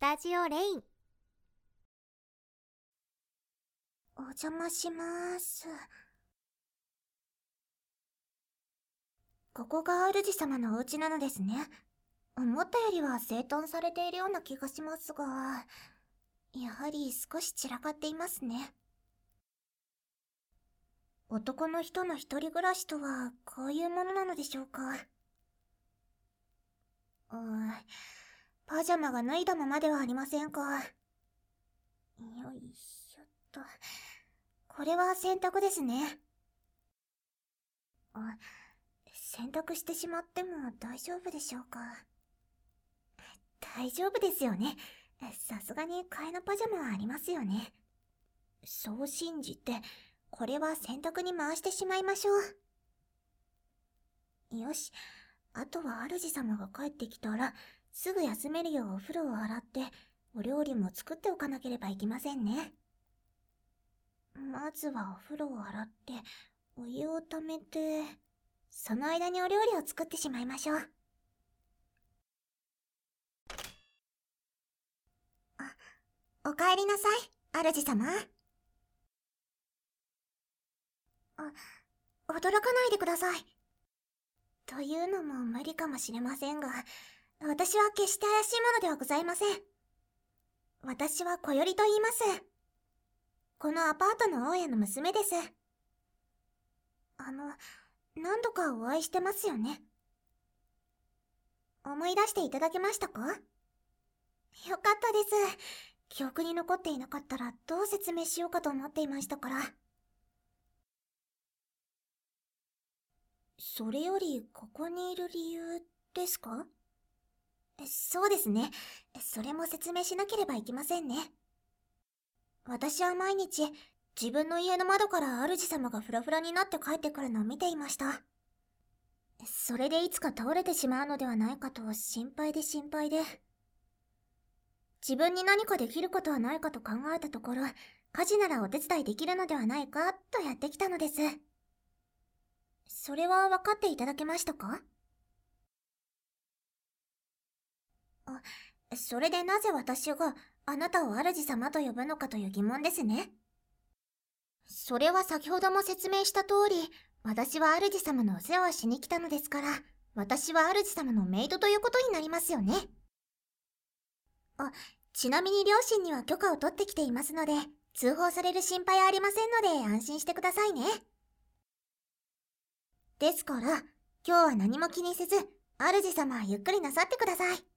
タジオレイン。お邪魔します。ここが主様のお家なのですね。思ったよりは整頓されているような気がしますがやはり少し散らかっていますね。男の人の一人暮らしとはこういうものなのでしょうか。うんパジャマが脱いだままではありませんか。よいしょっと。これは洗濯ですね。あ洗濯してしまっても大丈夫でしょうか。大丈夫ですよね。さすがに替えのパジャマはありますよね。そう信じてこれは洗濯に回してしまいましょう。よし。あとは主様が帰ってきたらすぐ休めるようお風呂を洗ってお料理も作っておかなければいけませんね。まずはお風呂を洗ってお湯をためてその間にお料理を作ってしまいましょう。あおかえりなさい主様。あ驚かないでください。というのも無理かもしれませんが私は決して怪しいものではございません。私は小よりと言います。このアパートの大家の娘です。あの何度かお会いしてますよね。思い出していただけましたか？よかったです。記憶に残っていなかったらどう説明しようかと思っていましたから。それよりここにいる理由ですか？そうですね。それも説明しなければいけませんね。私は毎日自分の家の窓から主様がフラフラになって帰ってくるのを見ていました。それでいつか倒れてしまうのではないかと心配で心配で。自分に何かできることはないかと考えたところ家事ならお手伝いできるのではないかとやってきたのです。それは分かっていただけましたか？あそれでなぜ私があなたを主様と呼ぶのかという疑問ですね。それは先ほども説明した通り私は主様のお世話をしに来たのですから私は主様のメイドということになりますよね。あちなみに両親には許可を取ってきていますので通報される心配ありませんので安心してくださいね。ですから今日は何も気にせず主様はゆっくりなさってください。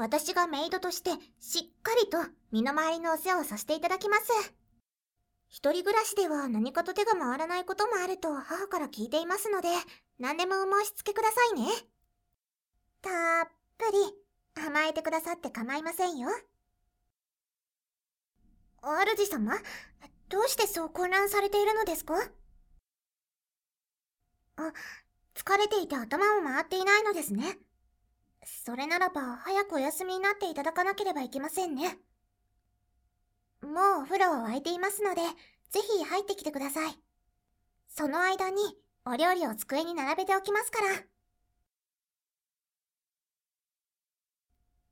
私がメイドとしてしっかりと身の回りのお世話をさせていただきます。一人暮らしでは何かと手が回らないこともあると母から聞いていますので何でもお申し付けくださいね。たっぷり甘えてくださって構いませんよ。主様どうしてそう混乱されているのですか？あ疲れていて頭も回っていないのですね。それならば早くお休みになっていただかなければいけませんね。もうお風呂は沸いていますので、ぜひ入ってきてください。その間にお料理を机に並べておきますから。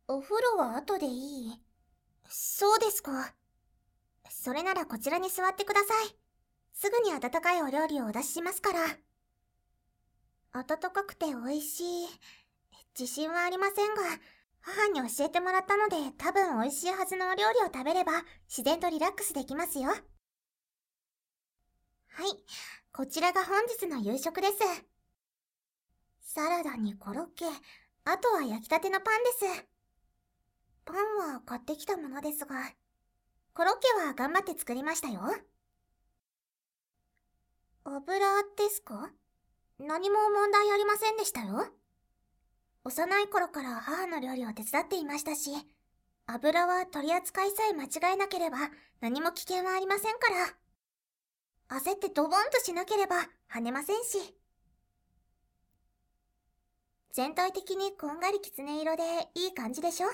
お風呂は後でいい？そうですか。それならこちらに座ってください。すぐに温かいお料理をお出ししますから。温かくて美味しい。自信はありませんが、母に教えてもらったので多分美味しいはずのお料理を食べれば自然とリラックスできますよ。はい、こちらが本日の夕食です。サラダにコロッケ、あとは焼きたてのパンです。パンは買ってきたものですが、コロッケは頑張って作りましたよ。油ですか？何も問題ありませんでしたよ。幼い頃から母の料理を手伝っていましたし、油は取り扱いさえ間違えなければ何も危険はありませんから。焦ってドボンとしなければ跳ねませんし。全体的にこんがりきつね色でいい感じでしょ？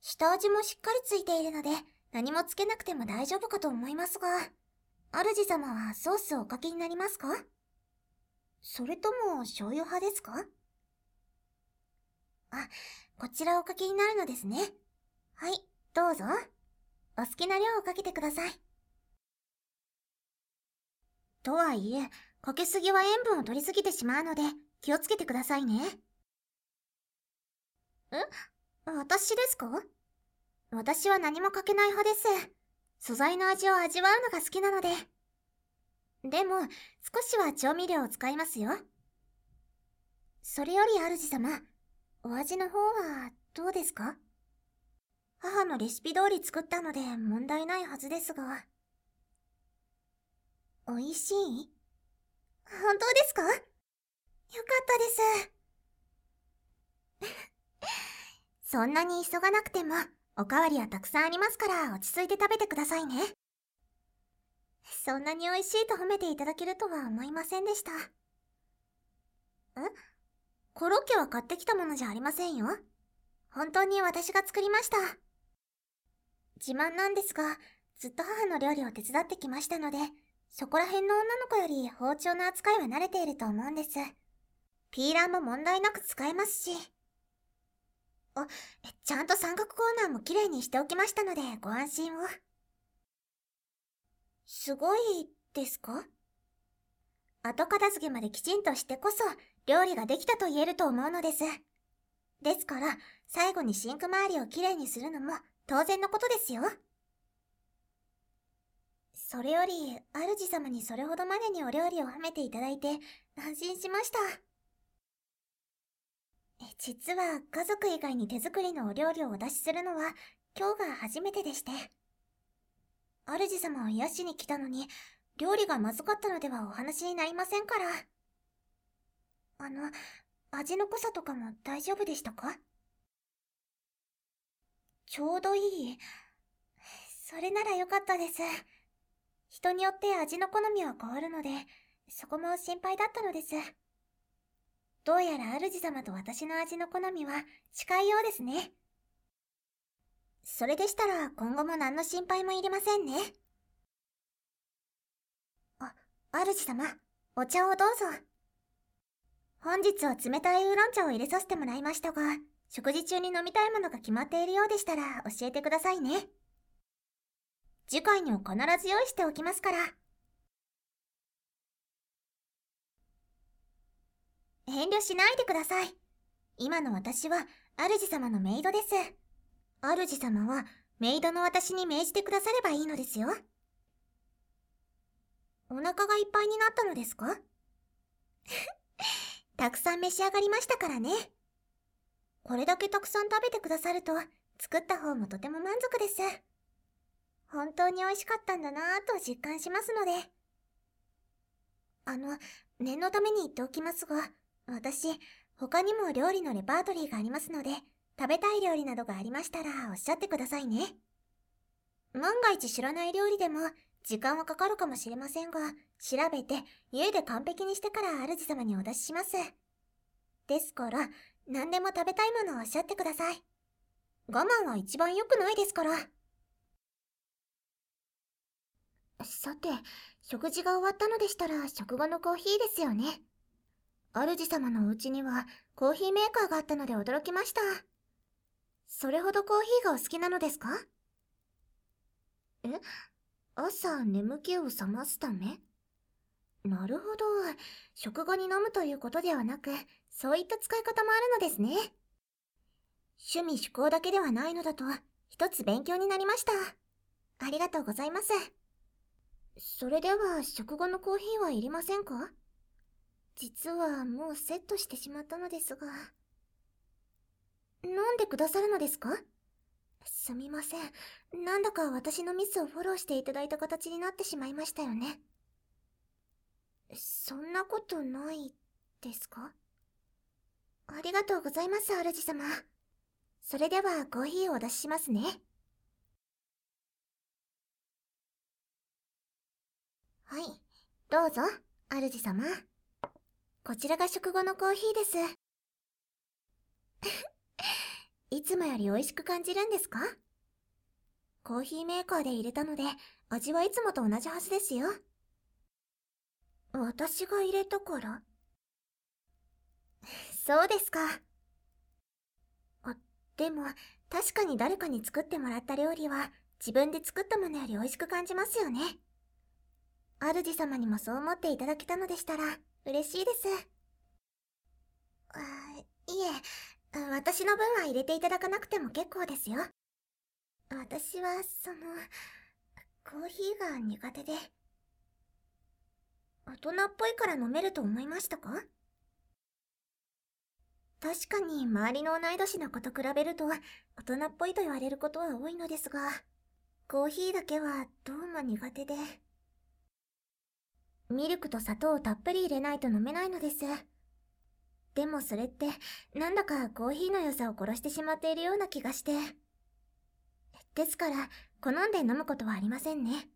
下味もしっかりついているので何もつけなくても大丈夫かと思いますが、主様はソースをおかけになりますか？それとも醤油派ですか？あ、こちらおかけになるのですね。はい、どうぞ。お好きな量をかけてください。とはいえ、かけすぎは塩分を取りすぎてしまうので、気をつけてくださいね。え？私ですか？私は何もかけない派です。素材の味を味わうのが好きなので。でも、少しは調味料を使いますよ。それより主様、お味の方はどうですか？母のレシピ通り作ったので問題ないはずですが。美味しい？本当ですか？よかったです。そんなに急がなくても、おかわりはたくさんありますから落ち着いて食べてくださいね。そんなに美味しいと褒めていただけるとは思いませんでした。えコロッケは買ってきたものじゃありませんよ。本当に私が作りました。自慢なんですが、ずっと母の料理を手伝ってきましたので、そこら辺の女の子より包丁の扱いは慣れていると思うんです。ピーラーも問題なく使えますし。あ、ちゃんと三角コーナーも綺麗にしておきましたのでご安心を。すごいですか？後片付けまできちんとしてこそ料理ができたと言えると思うのです。ですから、最後にシンク周りをきれいにするのも当然のことですよ。それより、主様にそれほどまでにお料理を褒めていただいて安心しました。実は家族以外に手作りのお料理をお出しするのは今日が初めてでして。主様を癒しに来たのに料理がまずかったのではお話になりませんから。あの、味の濃さとかも大丈夫でしたか？ちょうどいい。それならよかったです。人によって味の好みは変わるので、そこも心配だったのです。どうやら主様と私の味の好みは近いようですね。それでしたら今後も何の心配もいりませんね。あ、主様、お茶をどうぞ。本日は冷たいウーロン茶を入れさせてもらいましたが、食事中に飲みたいものが決まっているようでしたら教えてくださいね。次回には必ず用意しておきますから。遠慮しないでください。今の私は主様のメイドです。主様はメイドの私に命じてくださればいいのですよ。お腹がいっぱいになったのですか？たくさん召し上がりましたからね。これだけたくさん食べてくださると、作った方もとても満足です。本当に美味しかったんだなぁと実感しますので。あの、念のために言っておきますが、私、他にも料理のレパートリーがありますので、食べたい料理などがありましたらおっしゃってくださいね。万が一知らない料理でも、時間はかかるかもしれませんが、調べて家で完璧にしてから主様にお出しします。ですから、何でも食べたいものをおっしゃってください。我慢は一番良くないですから。さて、食事が終わったのでしたら食後のコーヒーですよね。主様のお家にはコーヒーメーカーがあったので驚きました。それほどコーヒーがお好きなのですか？え朝眠気を覚ますため？なるほど。食後に飲むということではなく、そういった使い方もあるのですね。趣味趣向だけではないのだと、一つ勉強になりました。ありがとうございます。それでは食後のコーヒーはいりませんか？実はもうセットしてしまったのですが。飲んでくださるのですか？すみません。なんだか私のミスをフォローしていただいた形になってしまいましたよね。そんなことないですか？ありがとうございます、主様。それではコーヒーをお出ししますね。はい、どうぞ、主様。こちらが食後のコーヒーです。いつもより美味しく感じるんですか？コーヒーメーカーで入れたので、味はいつもと同じはずですよ。私が入れたからそうですか。あでも、確かに誰かに作ってもらった料理は、自分で作ったものより美味しく感じますよね。主様にもそう思っていただけたのでしたら、嬉しいです。あ、いえ、私の分は入れていただかなくても結構ですよ。私は、その、コーヒーが苦手で。大人っぽいから飲めると思いましたか？確かに周りの同い年の子と比べると大人っぽいと言われることは多いのですが、コーヒーだけはどうも苦手で。ミルクと砂糖をたっぷり入れないと飲めないのです。でもそれってなんだかコーヒーの良さを殺してしまっているような気がして。ですから、好んで飲むことはありませんね。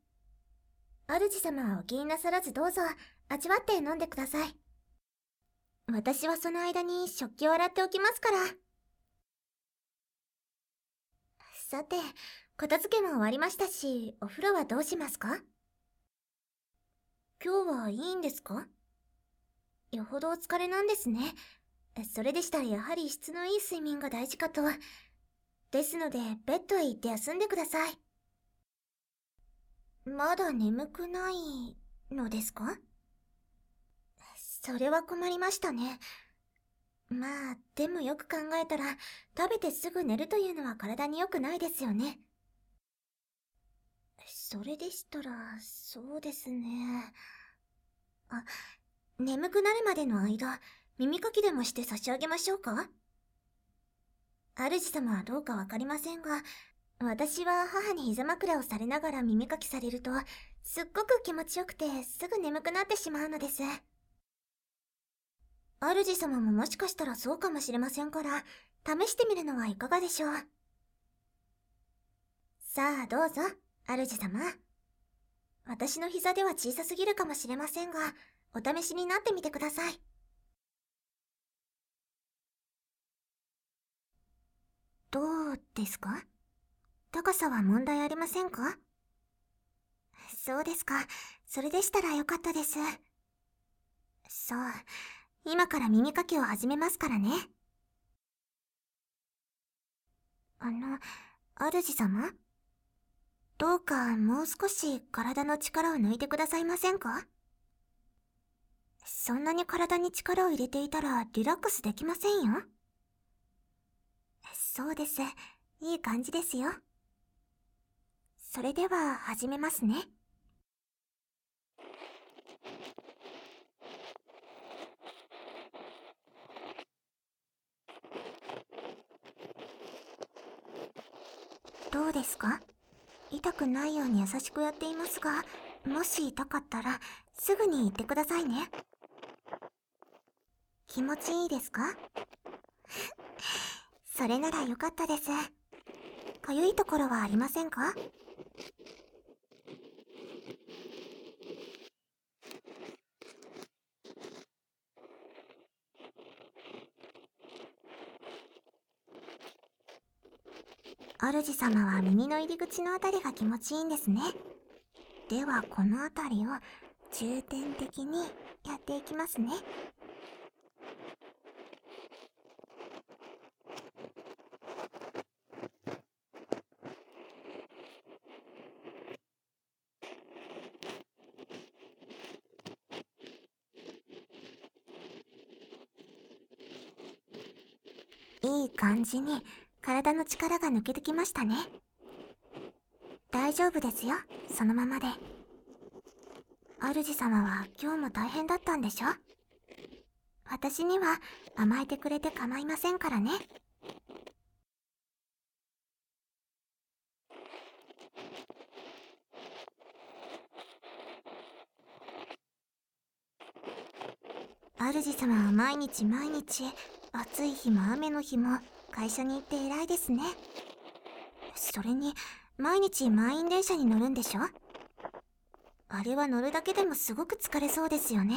主様はお気になさらずどうぞ、味わって飲んでください。私はその間に食器を洗っておきますから。さて、片付けも終わりましたし、お風呂はどうしますか？今日はいいんですか？よほどお疲れなんですね。それでしたらやはり質のいい睡眠が大事かと。ですので、ベッドへ行って休んでください。まだ眠くないのですか？それは困りましたね。まあ、でもよく考えたら、食べてすぐ寝るというのは体に良くないですよね。それでしたら、そうですね。あ、眠くなるまでの間、耳かきでもして差し上げましょうか？主様はどうかわかりませんが、私は母に膝枕をされながら耳かきされると、すっごく気持ちよくてすぐ眠くなってしまうのです。主様ももしかしたらそうかもしれませんから、試してみるのはいかがでしょう。さあどうぞ、主様。私の膝では小さすぎるかもしれませんが、お試しになってみてください。どうですか？高さは問題ありませんか？そうですか。それでしたらよかったです。そう。今から耳かきを始めますからね。あの、主様？どうかもう少し体の力を抜いてくださいませんか？そんなに体に力を入れていたらリラックスできませんよ。そうです。いい感じですよ。それでは始めますね。どうですか？痛くないように優しくやっていますが、もし痛かったらすぐに言ってくださいね。気持ちいいですか？それならよかったです。かゆいところはありませんか？主様は耳の入り口のあたりが気持ちいいんですね。ではこのあたりを重点的にやっていきますね。いい感じに体の力が抜けてきましたね。大丈夫ですよ、そのままで。主様は今日も大変だったんでしょ？私には甘えてくれて構いませんからね。主様は毎日毎日暑い日も雨の日も会社に行って偉いですね。それに、毎日満員電車に乗るんでしょ？あれは乗るだけでもすごく疲れそうですよね。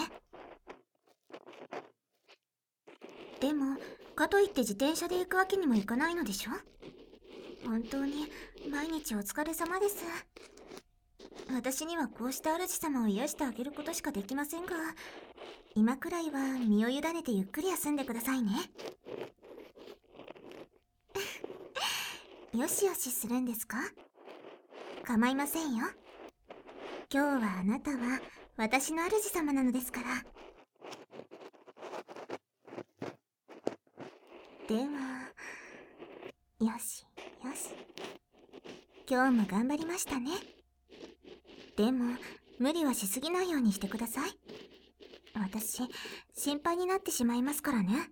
でも、かといって自転車で行くわけにもいかないのでしょ？本当に、毎日お疲れ様です。私にはこうした主様を癒してあげることしかできませんが、今くらいは身を委ねてゆっくり休んでくださいね。よしよしするんですか？構いませんよ。今日はあなたは私の主様なのですから。では、よしよし。今日も頑張りましたね。でも、無理はしすぎないようにしてください。私、心配になってしまいますからね。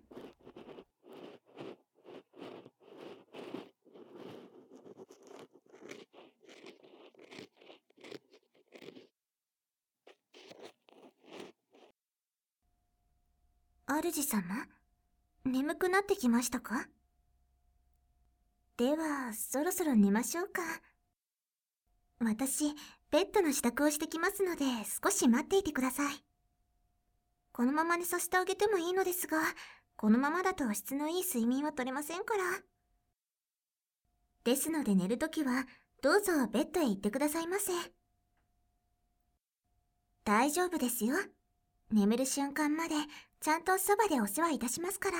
主様？眠くなってきましたか？では、そろそろ寝ましょうか。私、ベッドの支度をしてきますので、少し待っていてください。このまま寝させてあげてもいいのですが、このままだと質のいい睡眠は取れませんから。ですので寝るときは、どうぞベッドへ行ってくださいませ。大丈夫ですよ。眠る瞬間までちゃんとそばでお世話いたしますから。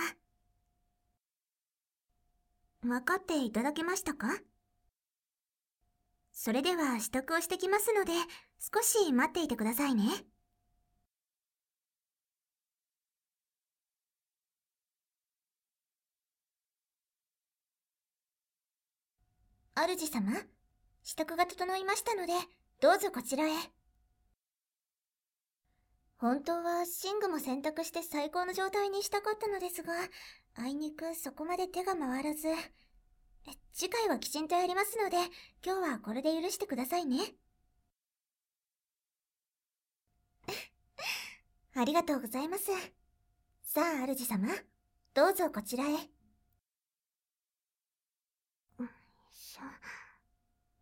分かっていただけましたか？それでは支度をしてきますので、少し待っていてくださいね。主様、支度が整いましたので、どうぞこちらへ。本当は寝具も選択して最高の状態にしたかったのですが、あいにくそこまで手が回らず。次回はきちんとやりますので、今日はこれで許してくださいね。ありがとうございます。さあ、主様、どうぞこちらへ。よいし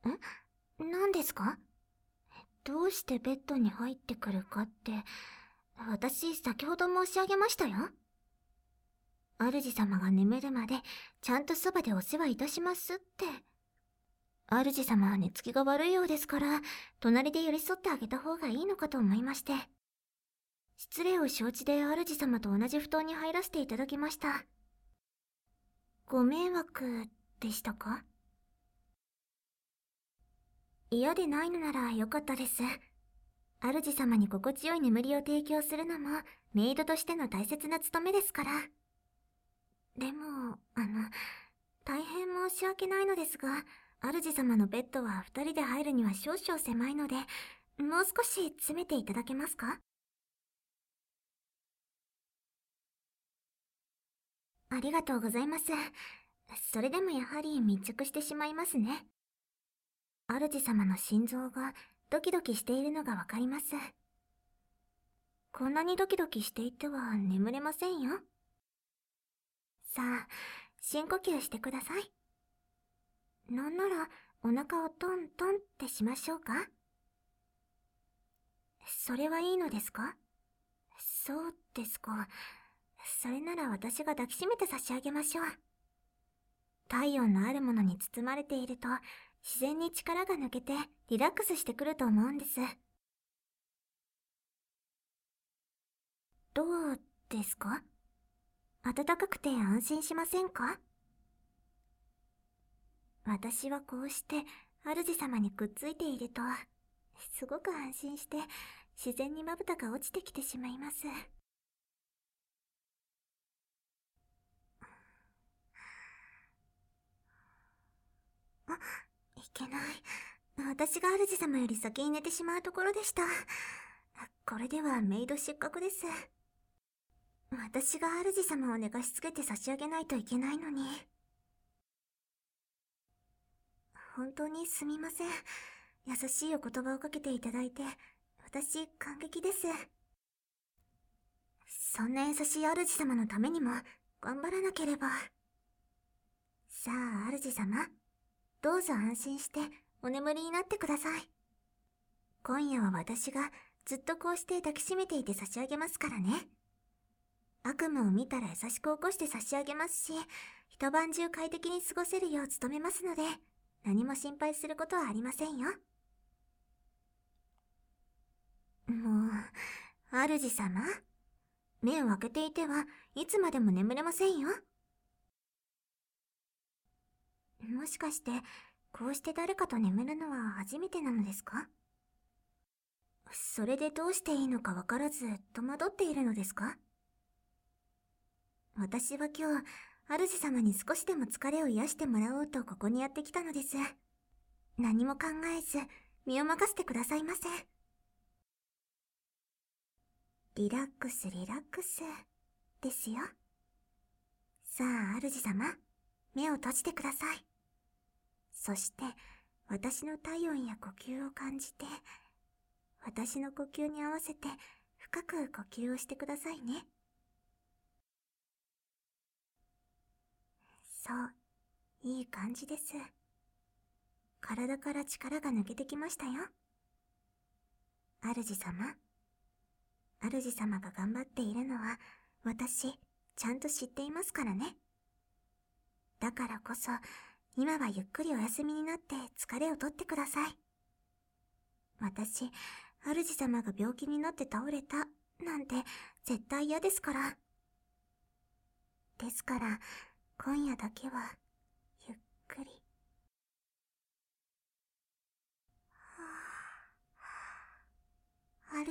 ょ。ん何ですか？どうしてベッドに入ってくるかって、私先ほど申し上げましたよ。主様が眠るまでちゃんとそばでお世話いたしますって。主様は寝つきが悪いようですから、隣で寄り添ってあげた方がいいのかと思いまして。失礼を承知で主様と同じ布団に入らせていただきました。ご迷惑でしたか？嫌でないのならよかったです。主様に心地よい眠りを提供するのもメイドとしての大切な務めですから。でも、あの、大変申し訳ないのですが、主様のベッドは二人で入るには少々狭いので、もう少し詰めていただけますか？ありがとうございます。それでもやはり密着してしまいますね。主様の心臓がドキドキしているのがわかります。こんなにドキドキしていては眠れませんよ。さあ、深呼吸してください。なんなら、お腹をトントンってしましょうか？それはいいのですか？そうですか。それなら私が抱きしめて差し上げましょう。体温のあるものに包まれていると、自然に力が抜けてリラックスしてくると思うんです。どうですか？暖かくて安心しませんか？私はこうして主様にくっついていると、すごく安心して自然にまぶたが落ちてきてしまいます。あいけない。私が主様より先に寝てしまうところでした。これではメイド失格です。私が主様を寝かしつけて差し上げないといけないのに。本当にすみません。優しいお言葉をかけていただいて、私感激です。そんな優しい主様のためにも頑張らなければ。さあ、主様。どうぞ安心してお眠りになってください。今夜は私がずっとこうして抱きしめていて差し上げますからね。悪夢を見たら優しく起こして差し上げますし、一晩中快適に過ごせるよう努めますので、何も心配することはありませんよ。もう、主様？目を開けていてはいつまでも眠れませんよ。もしかして、こうして誰かと眠るのは初めてなのですか？それでどうしていいのかわからず戸惑っているのですか？私は今日、主様に少しでも疲れを癒してもらおうとここにやってきたのです。何も考えず、身を任せてくださいませ。リラックスリラックス、ですよ。さあ、主様、目を閉じてください。そして、私の体温や呼吸を感じて、私の呼吸に合わせて深く呼吸をしてくださいね。そう、いい感じです。体から力が抜けてきましたよ。主様。主様が頑張っているのは、私、ちゃんと知っていますからね。だからこそ、今はゆっくりお休みになって疲れをとってください。私、主様が病気になって倒れた、なんて絶対嫌ですから。ですから、今夜だけは、ゆっくり。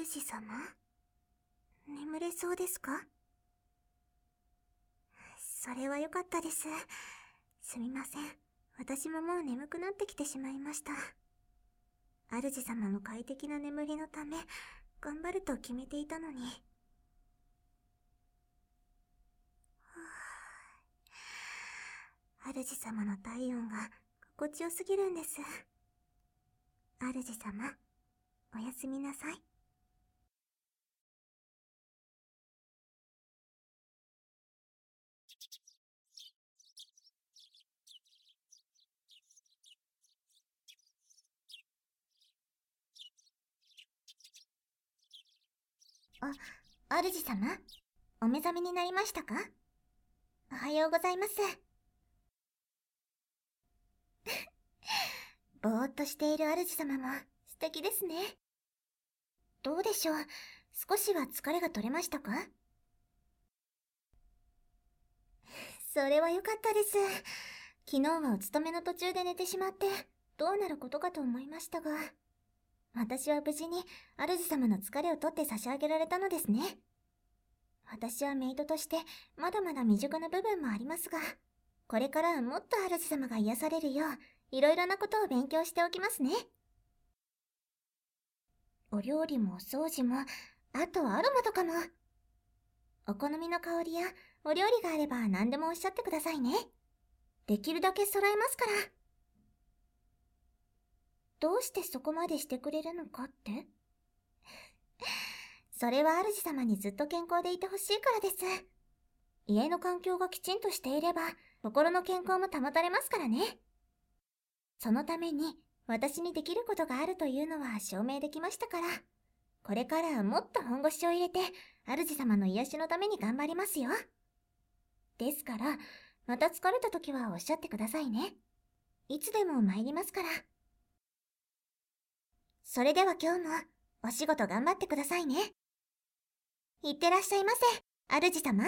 主様眠れそうですか？それは良かったです。すみません。私ももう眠くなってきてしまいました。主様の快適な眠りのため、頑張ると決めていたのに。主様の体温が心地よすぎるんです。主様、おやすみなさい。あ、主様？お目覚めになりましたか？おはようございます。ぼーっとしている主様も素敵ですね。どうでしょう？少しは疲れが取れましたか？それは良かったです。昨日はお勤めの途中で寝てしまって、どうなることかと思いましたが。私は無事に主様の疲れを取って差し上げられたのですね。私はメイドとしてまだまだ未熟な部分もありますが、これからはもっと主様が癒されるよう、いろいろなことを勉強しておきますね。お料理もお掃除も、あとはアロマとかも。お好みの香りやお料理があれば何でもおっしゃってくださいね。できるだけ揃えますから。どうしてそこまでしてくれるのかって？それは主様にずっと健康でいてほしいからです。家の環境がきちんとしていれば、心の健康も保たれますからね。そのために、私にできることがあるというのは証明できましたから、これからはもっと本腰を入れて、主様の癒しのために頑張りますよ。ですから、また疲れた時はおっしゃってくださいね。いつでも参りますから。それでは今日もお仕事頑張ってくださいね。いってらっしゃいませ、主様。